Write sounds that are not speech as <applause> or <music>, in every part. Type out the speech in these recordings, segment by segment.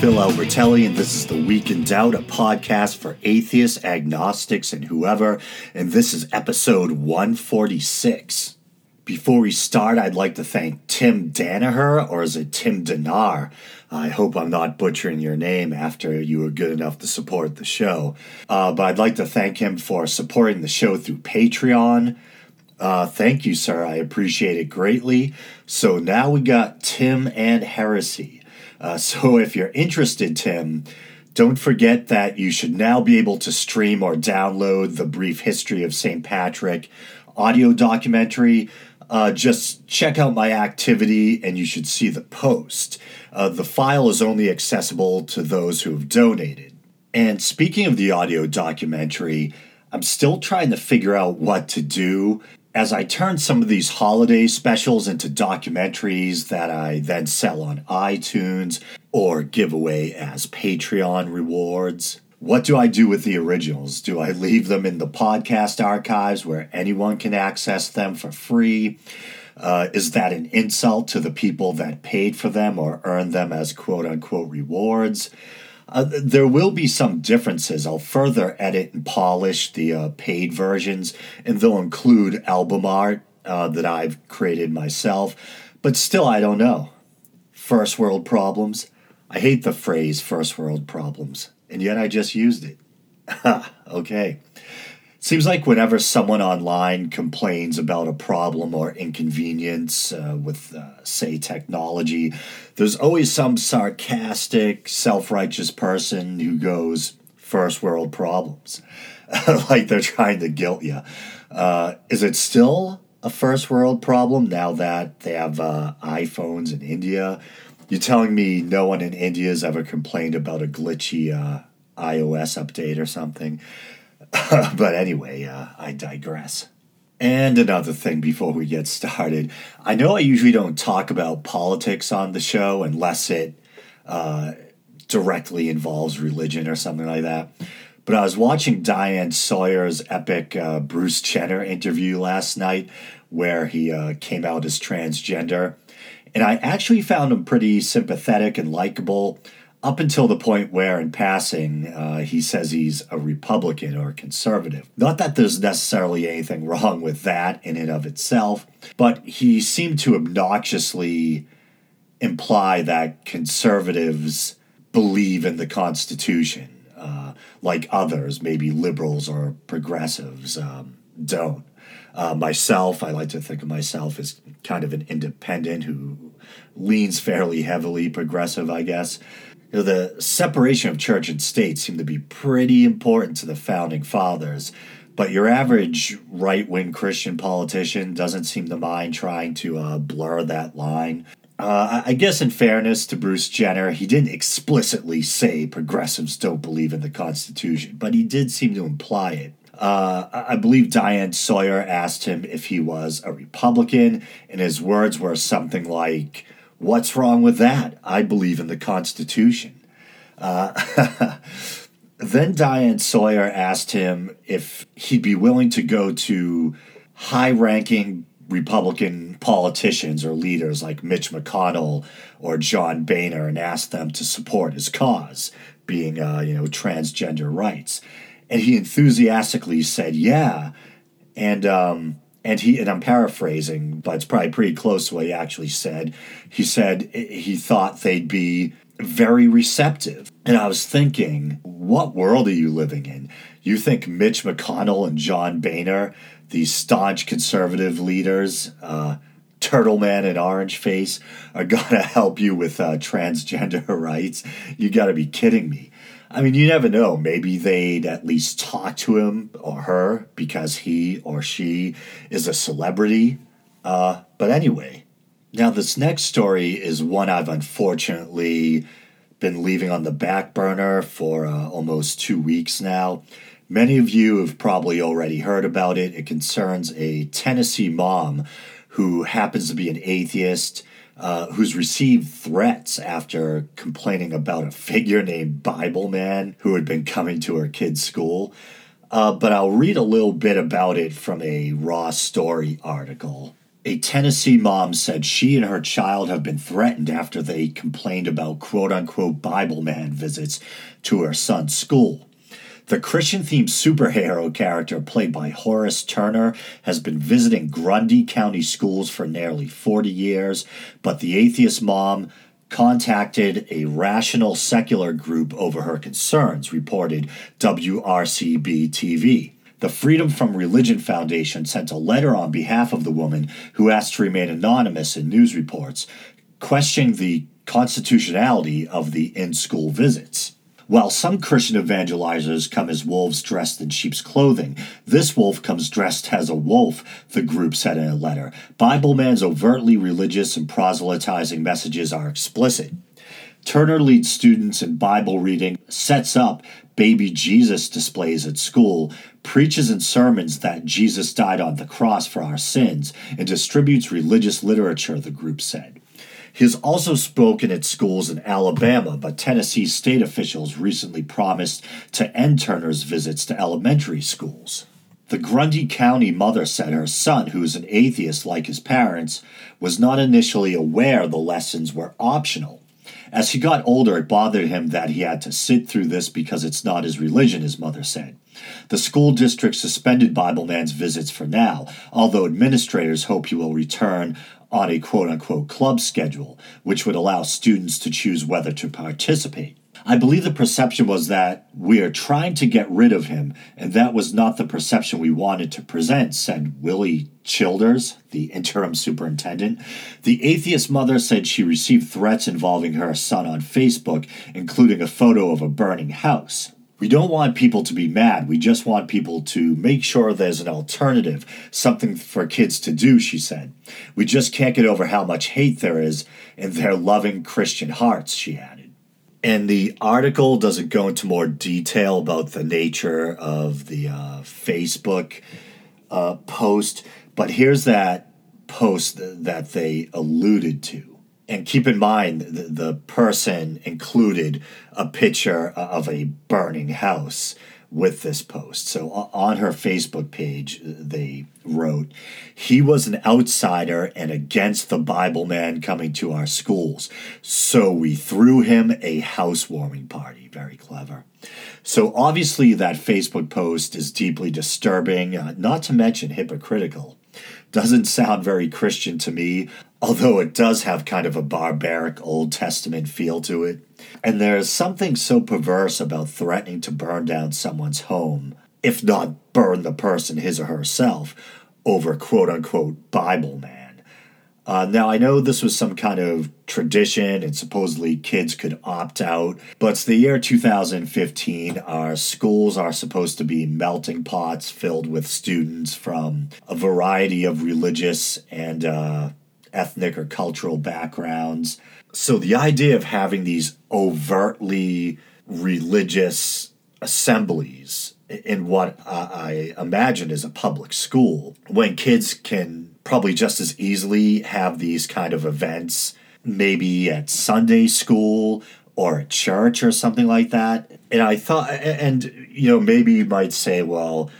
Phil Albertelli, and this is The Week in Doubt, a podcast for atheists, agnostics, and whoever. And this is episode 146. Before we start, I'd like to thank Tim Danaher, or is it Tim Danar? I hope I'm not butchering your name after you were good enough to support the show. Uh, but I'd like to thank him for supporting the show through Patreon. Uh, thank you, sir. I appreciate it greatly. So now we got Tim and Heresy. Uh, so if you're interested, Tim, don't forget that you should now be able to stream or download the brief history of St. Patrick audio documentary. Uh, just check out my activity and you should see the post. Uh, the file is only accessible to those who have donated. And speaking of the audio documentary, I'm still trying to figure out what to do as I turn some of these holiday specials into documentaries that I then sell on iTunes or give away as Patreon rewards. What do I do with the originals? Do I leave them in the podcast archives where anyone can access them for free? Uh, is that an insult to the people that paid for them or earned them as quote unquote rewards? Uh, there will be some differences. I'll further edit and polish the uh, paid versions, and they'll include album art uh, that I've created myself. But still, I don't know. First world problems. I hate the phrase first world problems, and yet I just used it. <laughs> okay. Seems like whenever someone online complains about a problem or inconvenience uh, with, uh, say, technology, there's always some sarcastic, self righteous person who goes, first world problems. <laughs> like they're trying to guilt you. Uh, is it still a first world problem now that they have uh, iPhones in India? You're telling me no one in India has ever complained about a glitchy uh, iOS update or something? <laughs> but anyway, uh, I digress. And another thing before we get started I know I usually don't talk about politics on the show unless it uh, directly involves religion or something like that. But I was watching Diane Sawyer's epic uh, Bruce Jenner interview last night where he uh, came out as transgender. And I actually found him pretty sympathetic and likable up until the point where, in passing, uh, he says he's a Republican or a conservative. Not that there's necessarily anything wrong with that in and of itself, but he seemed to obnoxiously imply that conservatives believe in the Constitution, uh, like others, maybe liberals or progressives, um, don't. Uh, myself, I like to think of myself as kind of an independent who leans fairly heavily progressive, I guess you know, the separation of church and state seemed to be pretty important to the founding fathers. But your average right wing Christian politician doesn't seem to mind trying to uh, blur that line. Uh, I guess, in fairness to Bruce Jenner, he didn't explicitly say progressives don't believe in the Constitution, but he did seem to imply it. Uh, I believe Diane Sawyer asked him if he was a Republican, and his words were something like, What's wrong with that? I believe in the Constitution. Uh, <laughs> then Diane Sawyer asked him if he'd be willing to go to high ranking Republican politicians or leaders like Mitch McConnell or John Boehner and ask them to support his cause, being, uh, you know, transgender rights. And he enthusiastically said, yeah. And um, and he and I'm paraphrasing, but it's probably pretty close to what he actually said. He said he thought they'd be very receptive. And I was thinking, what world are you living in? You think Mitch McConnell and John Boehner, these staunch conservative leaders, uh, Turtle Man and Orange Face, are gonna <laughs> help you with uh, transgender <laughs> rights? You gotta be kidding me. I mean, you never know. Maybe they'd at least talk to him or her because he or she is a celebrity. Uh, but anyway, now this next story is one I've unfortunately been leaving on the back burner for uh, almost two weeks now. Many of you have probably already heard about it. It concerns a Tennessee mom who happens to be an atheist uh, who's received threats after complaining about a figure named Bible Man who had been coming to her kid's school. Uh, but I'll read a little bit about it from a Raw Story article. A Tennessee mom said she and her child have been threatened after they complained about quote unquote Bible man visits to her son's school. The Christian themed superhero character, played by Horace Turner, has been visiting Grundy County schools for nearly 40 years, but the atheist mom contacted a rational secular group over her concerns, reported WRCB TV. The Freedom from Religion Foundation sent a letter on behalf of the woman who asked to remain anonymous in news reports, questioning the constitutionality of the in school visits. While some Christian evangelizers come as wolves dressed in sheep's clothing, this wolf comes dressed as a wolf, the group said in a letter. Bible Man's overtly religious and proselytizing messages are explicit. Turner leads students in Bible reading, sets up baby Jesus displays at school, preaches in sermons that Jesus died on the cross for our sins, and distributes religious literature, the group said. He has also spoken at schools in Alabama, but Tennessee state officials recently promised to end Turner's visits to elementary schools. The Grundy County mother said her son, who is an atheist like his parents, was not initially aware the lessons were optional. As he got older, it bothered him that he had to sit through this because it's not his religion, his mother said. The school district suspended Bible Man's visits for now, although administrators hope he will return on a quote unquote club schedule, which would allow students to choose whether to participate. I believe the perception was that we are trying to get rid of him, and that was not the perception we wanted to present, said Willie Childers, the interim superintendent. The atheist mother said she received threats involving her son on Facebook, including a photo of a burning house. We don't want people to be mad. We just want people to make sure there's an alternative, something for kids to do, she said. We just can't get over how much hate there is in their loving Christian hearts, she added. And the article doesn't go into more detail about the nature of the uh, Facebook uh, post, but here's that post that they alluded to. And keep in mind, the, the person included a picture of a burning house with this post. So on her Facebook page, they wrote, He was an outsider and against the Bible man coming to our schools. So we threw him a housewarming party. Very clever. So obviously, that Facebook post is deeply disturbing, uh, not to mention hypocritical. Doesn't sound very Christian to me, although it does have kind of a barbaric Old Testament feel to it. And there's something so perverse about threatening to burn down someone's home, if not burn the person his or herself, over quote unquote Bible man. Uh, now, I know this was some kind of tradition and supposedly kids could opt out, but it's the year 2015. Our schools are supposed to be melting pots filled with students from a variety of religious and uh, ethnic or cultural backgrounds. So the idea of having these overtly religious assemblies in what I imagine is a public school, when kids can probably just as easily have these kind of events, maybe at Sunday school or at church or something like that. And I thought, and you know, maybe you might say, well,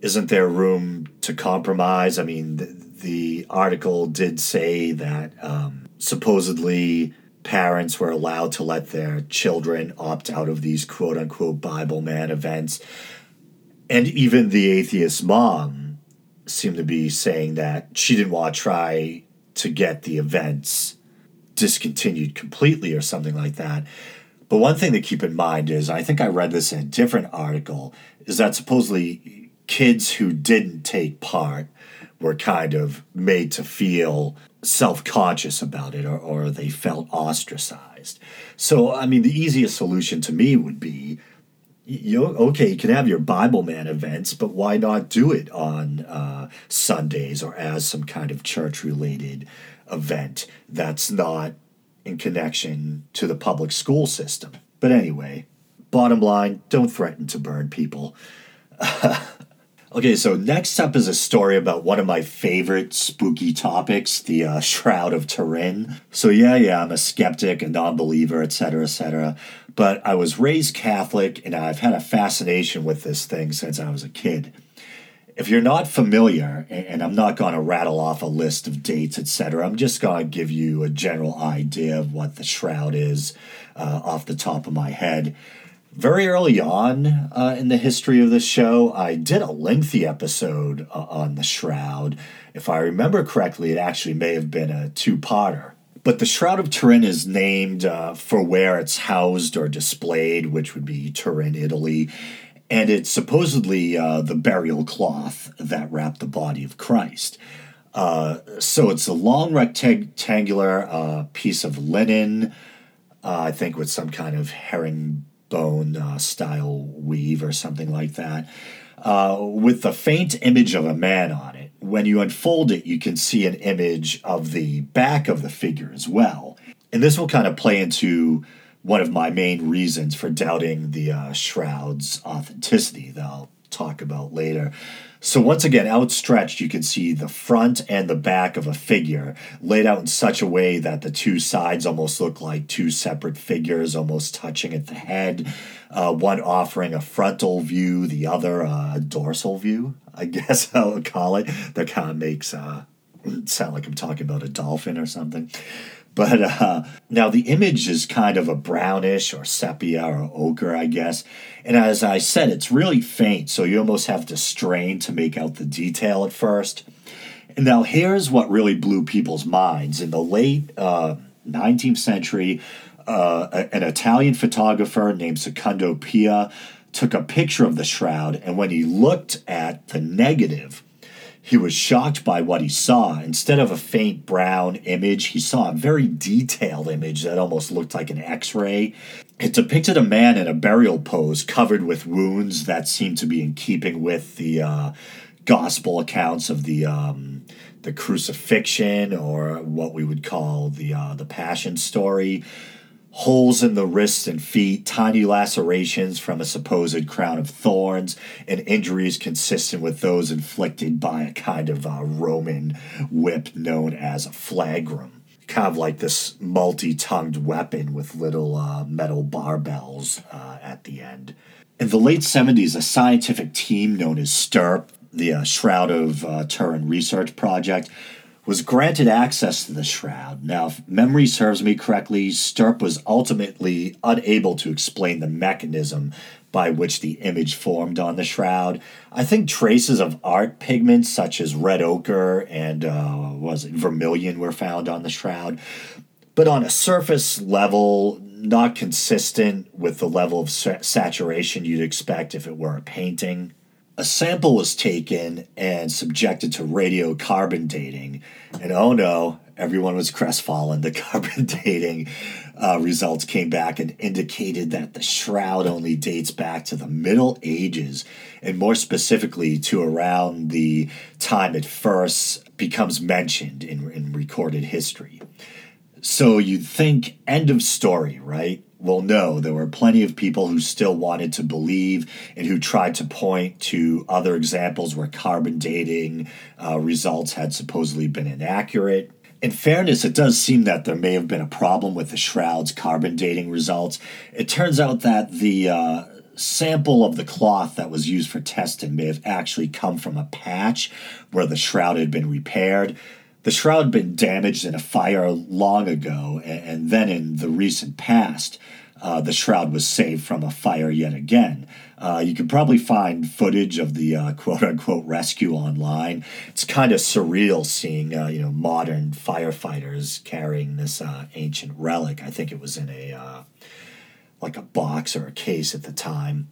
isn't there room to compromise? I mean, the, article did say that um, supposedly parents were allowed to let their children opt out of these quote unquote Bible man events. And even the atheist mom seemed to be saying that she didn't want to try to get the events discontinued completely or something like that. But one thing to keep in mind is I think I read this in a different article is that supposedly kids who didn't take part were kind of made to feel self conscious about it or, or they felt ostracized. So, I mean, the easiest solution to me would be you okay, you can have your Bible Man events, but why not do it on uh, Sundays or as some kind of church related event that's not in connection to the public school system? But anyway, bottom line don't threaten to burn people. <laughs> Okay, so next up is a story about one of my favorite spooky topics, the uh, Shroud of Turin. So, yeah, yeah, I'm a skeptic, a non believer, etc., etc. But I was raised Catholic and I've had a fascination with this thing since I was a kid. If you're not familiar, and I'm not going to rattle off a list of dates, etc., I'm just going to give you a general idea of what the shroud is uh, off the top of my head. Very early on uh, in the history of the show, I did a lengthy episode uh, on the shroud. If I remember correctly, it actually may have been a two parter. But the Shroud of Turin is named uh, for where it's housed or displayed, which would be Turin, Italy and it's supposedly uh, the burial cloth that wrapped the body of Christ. Uh, so it's a long rectangular uh, piece of linen, I think with some kind of herringbone uh, style weave or something like that, uh, with the faint image of a man on it. When you unfold it, you can see an image of the back of the figure as well. And this will kind of play into one of my main reasons for doubting the uh, shroud's authenticity that I'll talk about later. So, once again, outstretched, you can see the front and the back of a figure laid out in such a way that the two sides almost look like two separate figures, almost touching at the head. Uh, one offering a frontal view, the other a dorsal view, I <laughs> guess I would call it. That kind of makes uh, sound like I'm talking about a dolphin or something. But uh, now the image is kind of a brownish or sepia or ochre, I guess. And as I said, it's really faint, so you almost have to strain to make out the detail at first. And now here's what really blew people's minds. In the late uh, 19th century, uh, an Italian photographer named Secondo Pia took a picture of the shroud, and when he looked at the negative, he was shocked by what he saw. Instead of a faint brown image, he saw a very detailed image that almost looked like an x ray. It depicted a man in a burial pose covered with wounds that seemed to be in keeping with the uh, gospel accounts of the. Um, the crucifixion, or what we would call the uh, the Passion story, holes in the wrists and feet, tiny lacerations from a supposed crown of thorns, and injuries consistent with those inflicted by a kind of uh, Roman whip known as a flagrum. Kind of like this multi tongued weapon with little uh, metal barbells uh, at the end. In the late 70s, a scientific team known as STURP, the uh, Shroud of uh, Turin Research Project, was granted access to the shroud. Now, if memory serves me correctly, Sturp was ultimately unable to explain the mechanism by which the image formed on the shroud. I think traces of art pigments such as red ochre and uh, was it vermilion were found on the shroud, but on a surface level, not consistent with the level of saturation you'd expect if it were a painting a sample was taken and subjected to radiocarbon dating. And oh no, everyone was crestfallen. The <laughs> carbon dating uh, results came back and indicated that the shroud only dates back to the Middle Ages, and more specifically to around the time it first becomes mentioned in, in recorded history. So you'd think end of story, right? Well, no, there were plenty of people who still wanted to believe and who tried to point to other examples where carbon dating uh, results had supposedly been inaccurate. In fairness, it does seem that there may have been a problem with the Shroud's carbon dating results. It turns out that the uh, sample of the cloth that was used for testing may have actually come from a patch where the Shroud had been repaired. The shroud had been damaged in a fire long ago, and, then in the recent past, uh, the shroud was saved from a fire yet again. Uh, you can probably find footage of the uh, quote unquote rescue online. It's kind of surreal seeing uh, you know modern firefighters carrying this uh, ancient relic. I think it was in a uh, like a box or a case at the time.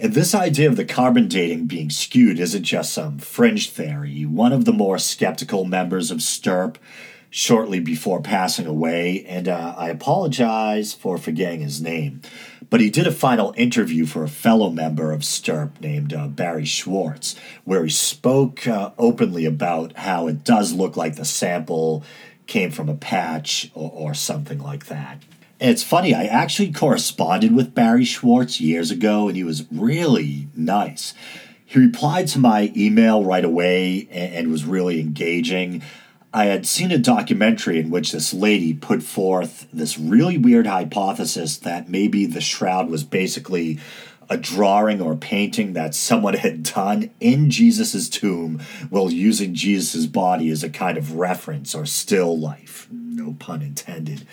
And this idea of the carbon dating being skewed isn't just some fringe theory. One of the more skeptical members of STURP shortly before passing away, and uh, I apologize for forgetting his name, but he did a final interview for a fellow member of STURP named uh, Barry Schwartz, where he spoke uh, openly about how it does look like the sample came from a patch or, or something like that. It's funny, I actually corresponded with Barry Schwartz years ago, and he was really nice. He replied to my email right away and was really engaging. I had seen a documentary in which this lady put forth this really weird hypothesis that maybe the shroud was basically a drawing or painting that someone had done in Jesus' tomb while using Jesus' body as a kind of reference or still life. No pun intended.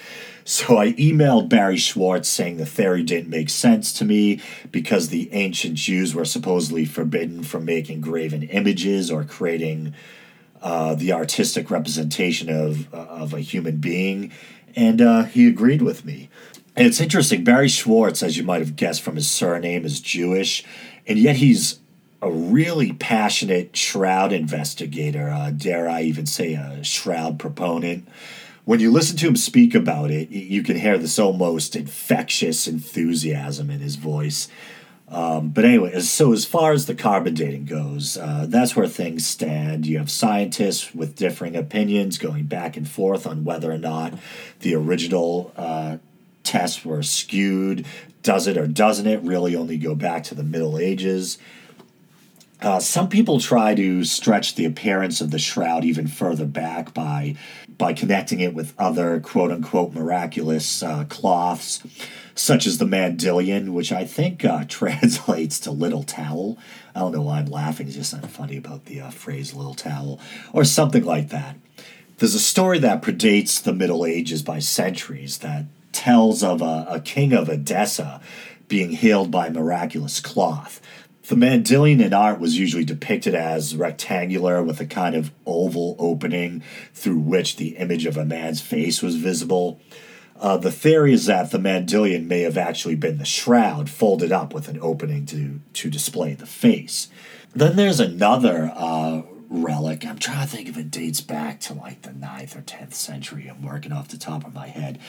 So I emailed Barry Schwartz saying the theory didn't make sense to me because the ancient Jews were supposedly forbidden from making graven images or creating uh, the artistic representation of, uh, of a human being. And uh, he agreed with me. And it's interesting, Barry Schwartz, as you might have guessed from his surname, is Jewish, and yet he's a really passionate shroud investigator. Uh, dare I even say a shroud proponent? When you listen to him speak about it, you can hear this almost infectious enthusiasm in his voice. Um, but anyway, so as far as the carbon dating goes, uh, that's where things stand. You have scientists with differing opinions going back and forth on whether or not the original uh, tests were skewed. Does it or doesn't it really only go back to the Middle Ages? Uh, some people try to stretch the appearance of the shroud even further back by by connecting it with other quote unquote miraculous uh, cloths, such as the Mandylion, which I think uh, <laughs> translates to little towel. I don't know why I'm laughing; it's just not funny about the uh, phrase little towel, or something like that. There's a story that predates the Middle Ages by centuries that tells of a, a king of Edessa being healed by miraculous cloth. The Mandylion in art was usually depicted as rectangular with a kind of oval opening through which the image of a man's face was visible. Uh, the theory is that the Mandylion may have actually been the shroud folded up with an opening to, to display the face. Then there's another uh, relic. I'm trying to think if it dates back to like the 9th or 10th century. I'm working off the top of my head.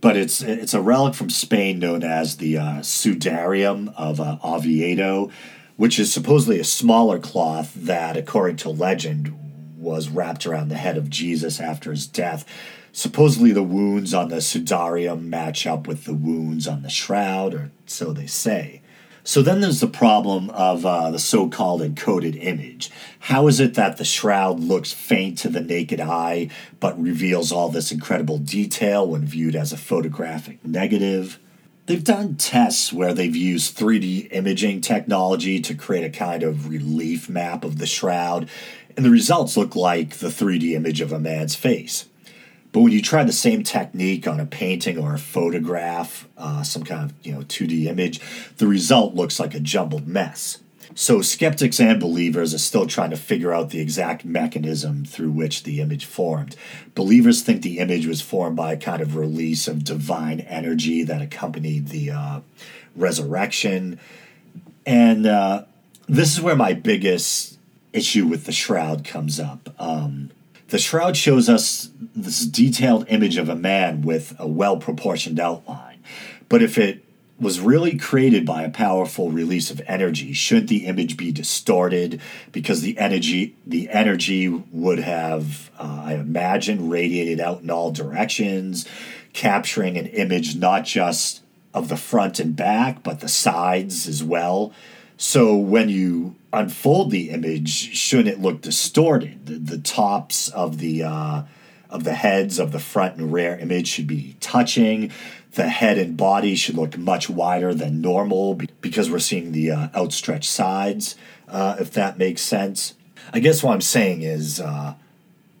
But it's it's a relic from Spain known as the uh, Sudarium of uh, Oviedo, which is supposedly a smaller cloth that, according to legend, was wrapped around the head of Jesus after his death. Supposedly, the wounds on the Sudarium match up with the wounds on the shroud, or so they say. So then there's the problem of uh, the so called encoded image. How is it that the shroud looks faint to the naked eye but reveals all this incredible detail when viewed as a photographic negative? They've done tests where they've used 3D imaging technology to create a kind of relief map of the shroud, and the results look like the 3D image of a man's face. But when you try the same technique on a painting or a photograph, uh, some kind of you know 2D image, the result looks like a jumbled mess. So skeptics and believers are still trying to figure out the exact mechanism through which the image formed. Believers think the image was formed by a kind of release of divine energy that accompanied the uh, resurrection, and uh, this is where my biggest issue with the shroud comes up. Um, the shroud shows us this detailed image of a man with a well proportioned outline. But if it was really created by a powerful release of energy, shouldn't the image be distorted because the energy the energy would have, uh, I imagine, radiated out in all directions, capturing an image not just of the front and back, but the sides as well. So when you unfold the image, shouldn't it look distorted? The, the tops of the uh, of the heads of the front and rear image should be touching. The head and body should look much wider than normal because we're seeing the uh, outstretched sides, uh, if that makes sense. I guess what I'm saying is uh,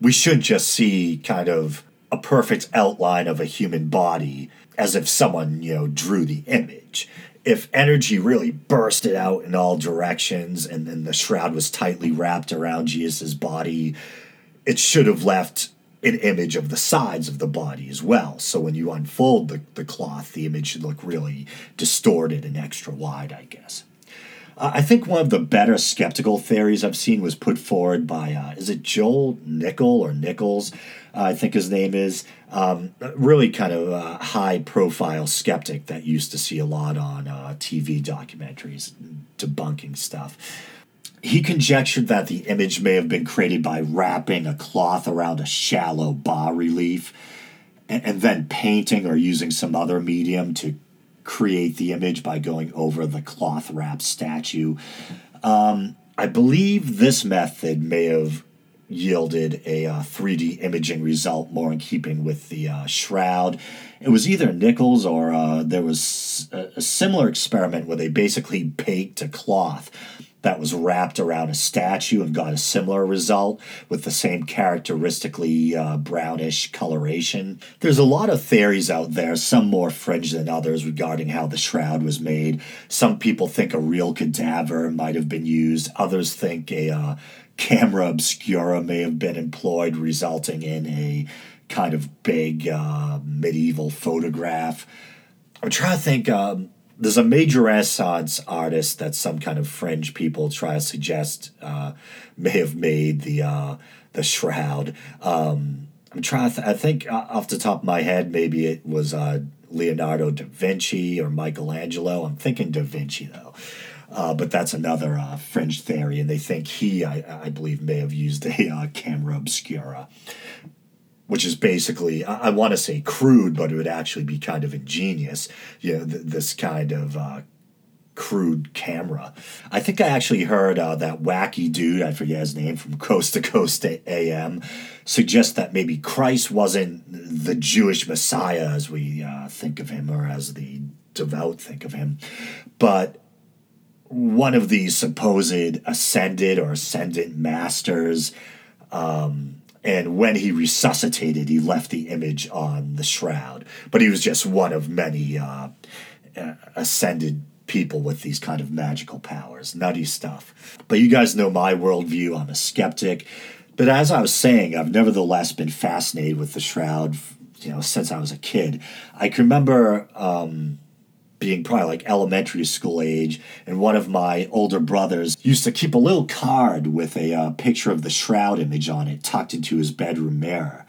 we should just see kind of a perfect outline of a human body as if someone, you know, drew the image if energy really bursted out in all directions and then the shroud was tightly wrapped around Jesus' body, it should have left an image of the sides of the body as well. So when you unfold the, the cloth, the image should look really distorted and extra wide, I guess. Uh, I think one of the better skeptical theories I've seen was put forward by, uh, is it Joel Nickel or Nichols? Uh, I think his name is. Um, really kind of a high profile skeptic that used to see a lot on uh, TV documentaries debunking stuff. He conjectured that the image may have been created by wrapping a cloth around a shallow bas relief and, and then painting or using some other medium to create the image by going over the cloth wrapped statue. Um, I believe this method may have yielded a uh, 3D imaging result more in keeping with the uh, shroud. It was either Nichols or uh, there was a, a, similar experiment where they basically baked a cloth that was wrapped around a statue and got a similar result with the same characteristically uh, brownish coloration. There's a lot of theories out there, some more fringe than others, regarding how the shroud was made. Some people think a real cadaver might have been used, others think a uh, camera obscura may have been employed, resulting in a kind of big uh, medieval photograph. I'm trying to think. Um, there's a major Renaissance artist that some kind of fringe people try to suggest uh, may have made the uh, the shroud. Um, I'm trying. Th- I think uh, off the top of my head, maybe it was uh, Leonardo da Vinci or Michelangelo. I'm thinking da Vinci though. Uh, but that's another uh, theory, and they think he, I, I believe, may have used a uh, camera obscura which is basically I, I want to say crude, but it would actually be kind of ingenious. You know, th- this kind of uh, crude camera. I think I actually heard uh, that wacky dude, I forget his name, from Coast to Coast AM, suggest that maybe Christ wasn't the Jewish Messiah as we uh, think of him or as the devout think of him, but one of these supposed ascended or ascendant masters. Um, and when he resuscitated, he left the image on the shroud. But he was just one of many uh, uh, ascended people with these kind of magical powers. Nutty stuff. But you guys know my worldview. I'm a skeptic. But as I was saying, I've nevertheless been fascinated with the shroud, you know, since I was a kid. I can remember um, being probably like elementary school age, and one of my older brothers used to keep a little card with a uh, picture of the shroud image on it tucked into his bedroom mirror.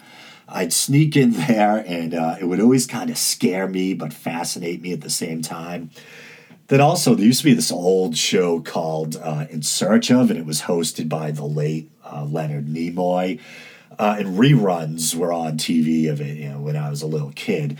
I'd sneak in <laughs> there, and uh, it would always kind of scare me but fascinate me at the same time. Then also, there used to be this old show called uh, In Search of, and it was hosted by the late uh, Leonard Nimoy. Uh, and reruns were on TV of it, you know, when I was a little kid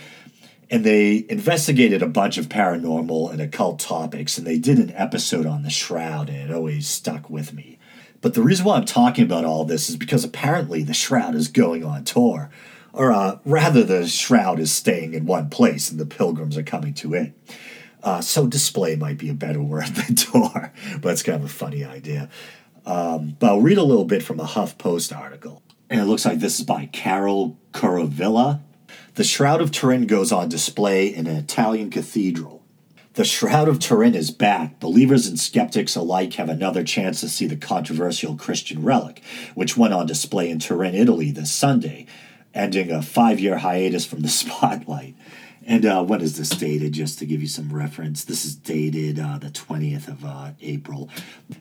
and they investigated a bunch of paranormal and occult topics, and they did an episode on the Shroud, and it always stuck with me. But the reason why I'm talking about all this is because apparently the Shroud is going on tour, or uh, rather, the Shroud is staying in one place, and the pilgrims are coming to it. Uh, so display might be a better word than <laughs> tour, but it's kind of a funny idea. Um, but I'll read a little bit from a HuffPost article. And it looks like this is by Carol Kuruvilla, the Shroud of Turin goes on display in an Italian cathedral. The Shroud of Turin is back. Believers and skeptics alike have another chance to see the controversial Christian relic, which went on display in Turin, Italy this Sunday, ending a five year hiatus from the <laughs> spotlight. And uh, when is this dated? Just to give you some reference, this is dated uh, the 20th of uh, April.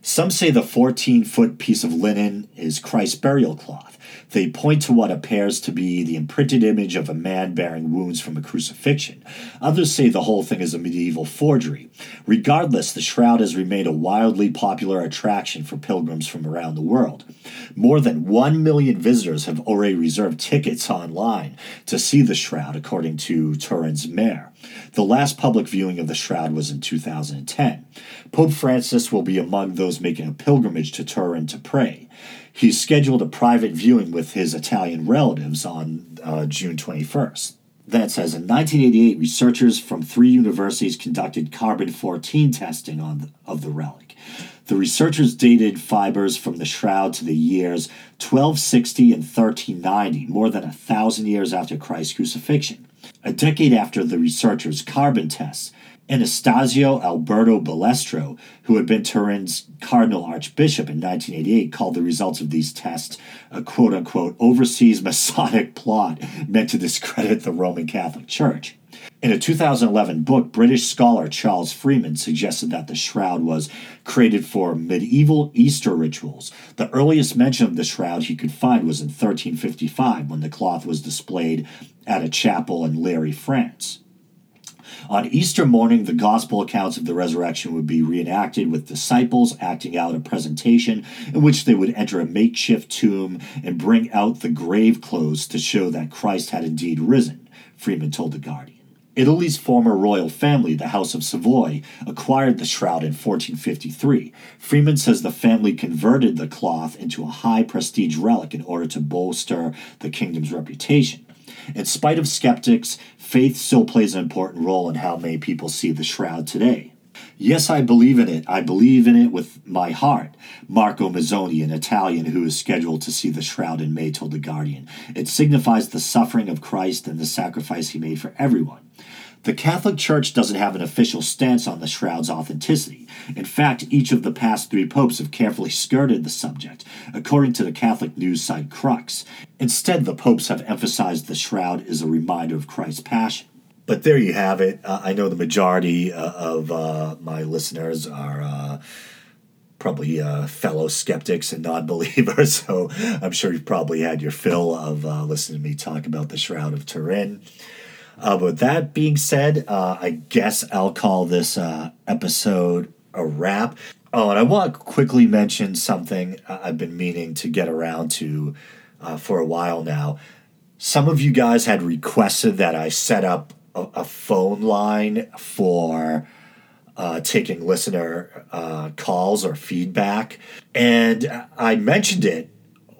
Some say the 14 foot piece of linen is Christ's burial cloth. They point to what appears to be the imprinted image of a man bearing wounds from a crucifixion. Others say the whole thing is a medieval forgery. Regardless, the shroud has remained a wildly popular attraction for pilgrims from around the world. More than 1 million visitors have already reserved tickets online to see the shroud, according to Turin's mayor. The last public viewing of the shroud was in 2010. Pope Francis will be among those making a pilgrimage to Turin to pray. He scheduled a private viewing with his Italian relatives on uh, June 21st. that says in 1988, researchers from three universities conducted carbon 14 testing on the, of the relic. The researchers dated fibers from the shroud to the years 1260 and 1390, more than a thousand years after Christ's crucifixion. A decade after the researchers' carbon tests, Anastasio Alberto Balestro, who had been Turin's cardinal archbishop in 1988, called the results of these tests a quote unquote overseas <laughs> Masonic plot meant to discredit the Roman Catholic Church. In a 2011 book, British scholar Charles Freeman suggested that the shroud was created for medieval Easter rituals. The earliest mention of the shroud he could find was in 1355 when the cloth was displayed at a chapel in Lirey, France. On Easter morning, the gospel accounts of the resurrection would be reenacted with disciples acting out a presentation in which they would enter a makeshift tomb and bring out the grave clothes to show that Christ had indeed risen, Freeman told The Guardian. Italy's former royal family, the House of Savoy, acquired the shroud in 1453. Freeman says the family converted the cloth into a high prestige relic in order to bolster the kingdom's reputation. In spite of skeptics, faith still plays an important role in how many people see the shroud today. Yes, I believe in it. I believe in it with my heart. Marco Mazzoni, an Italian who is scheduled to see the shroud in May, told The Guardian. It signifies the suffering of Christ and the sacrifice he made for everyone. The Catholic Church doesn't have an official stance on the shroud's authenticity. In fact, each of the past three popes have carefully skirted the subject, according to the Catholic news site Crux. Instead, the popes have emphasized the shroud is a reminder of Christ's passion. But there you have it. Uh, I know the majority uh, of uh, my listeners are uh, probably uh, fellow skeptics and non believers, <laughs> so I'm sure you've probably had your fill of uh, listening to me talk about the Shroud of Turin. But that being said, I guess I'll call this episode a wrap. Oh, and I want to quickly mention something I've been meaning to get around to for a while now. Some of you guys had requested that I set up a, a phone line for uh, taking listener uh, calls or feedback. And I mentioned it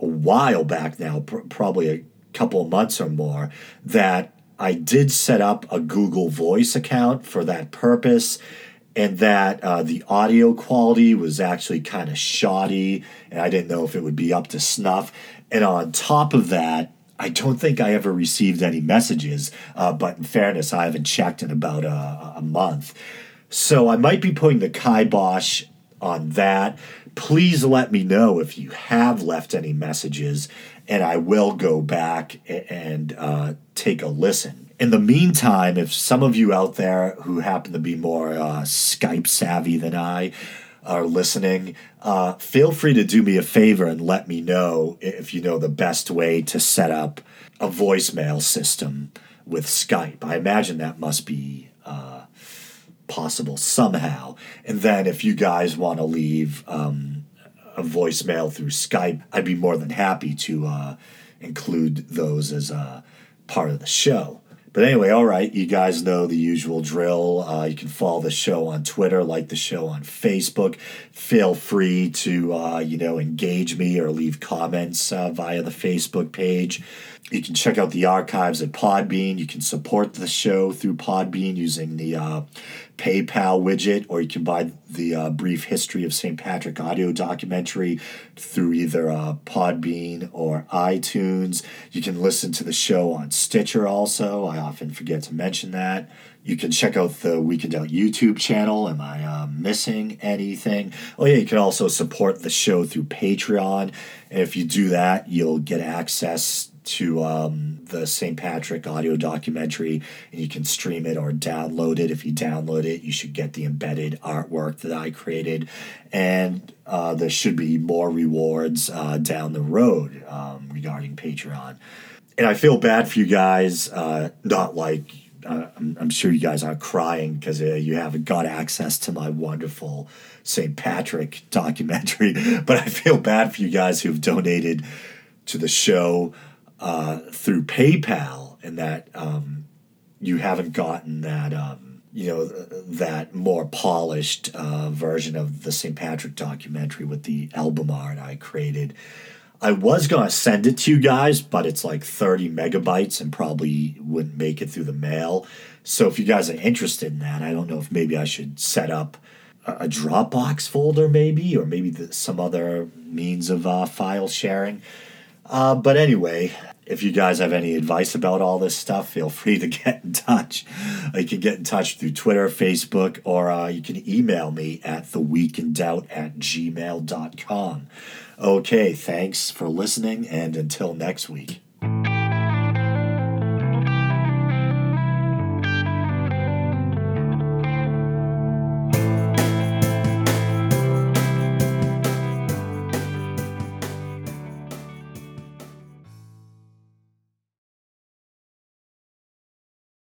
a while back now, pr- probably a couple months or more, that I did set up a Google Voice account for that purpose, and that uh, the audio quality was actually kind of shoddy, and I didn't know if it would be up to snuff. And on top of that, I don't think I ever received any messages, uh, but in fairness, I haven't checked in about a, a month. So I might be putting the kibosh on that. Please let me know if you have left any messages and I will go back and uh, take a listen. In the meantime, if some of you out there who happen to be more uh, Skype savvy than I are listening, uh, feel free to do me a favor and let me know if you know the best way to set up a voicemail system with Skype. I imagine that must be uh, possible somehow. And then if you guys want to leave, um, a voicemail through Skype, I'd be more than happy to uh, include those as a part of the show. But anyway, all right, you guys know the usual drill. Uh, you can follow the show on Twitter, like the show on Facebook. Feel free to, uh, you know, engage me or leave comments uh, via the Facebook page. You can check out the archives at Podbean. You can support the show through Podbean using the uh, PayPal widget, or you can buy the uh, brief history of St. Patrick audio documentary through either uh, Podbean or iTunes. You can listen to the show on Stitcher also. I often forget to mention that. You can check out the Week in Doubt YouTube channel. Am I uh, missing anything? Oh, yeah, you can also support the show through Patreon. And if you do that, you'll get access to um, the St. Patrick audio documentary, and you can stream it or download it. If you download it, you should get the embedded artwork that I created, and uh, there should be more rewards uh, down the road um, regarding Patreon. And I feel bad for you guys, uh, not like uh, I'm, I'm, sure you guys aren't crying because uh, you haven't got access to my wonderful St. Patrick <laughs> documentary, but I feel bad for you guys who've donated to the show uh, through PayPal, and that um, you haven't gotten that um, you know that more polished uh, version of the St. Patrick documentary with the album art I created. I was gonna send it to you guys, but it's like 30 megabytes and probably wouldn't make it through the mail. So if you guys are interested in that, I don't know if maybe I should set up a, Dropbox folder, maybe, or maybe the, some other means of uh, file sharing. Uh, but anyway, if you guys have any advice about all this stuff, feel <laughs> free to get in touch. You can get in touch through Twitter, Facebook, or uh, you can email me at theweekindoubt at gmail.com. Okay, thanks for listening, and until next week.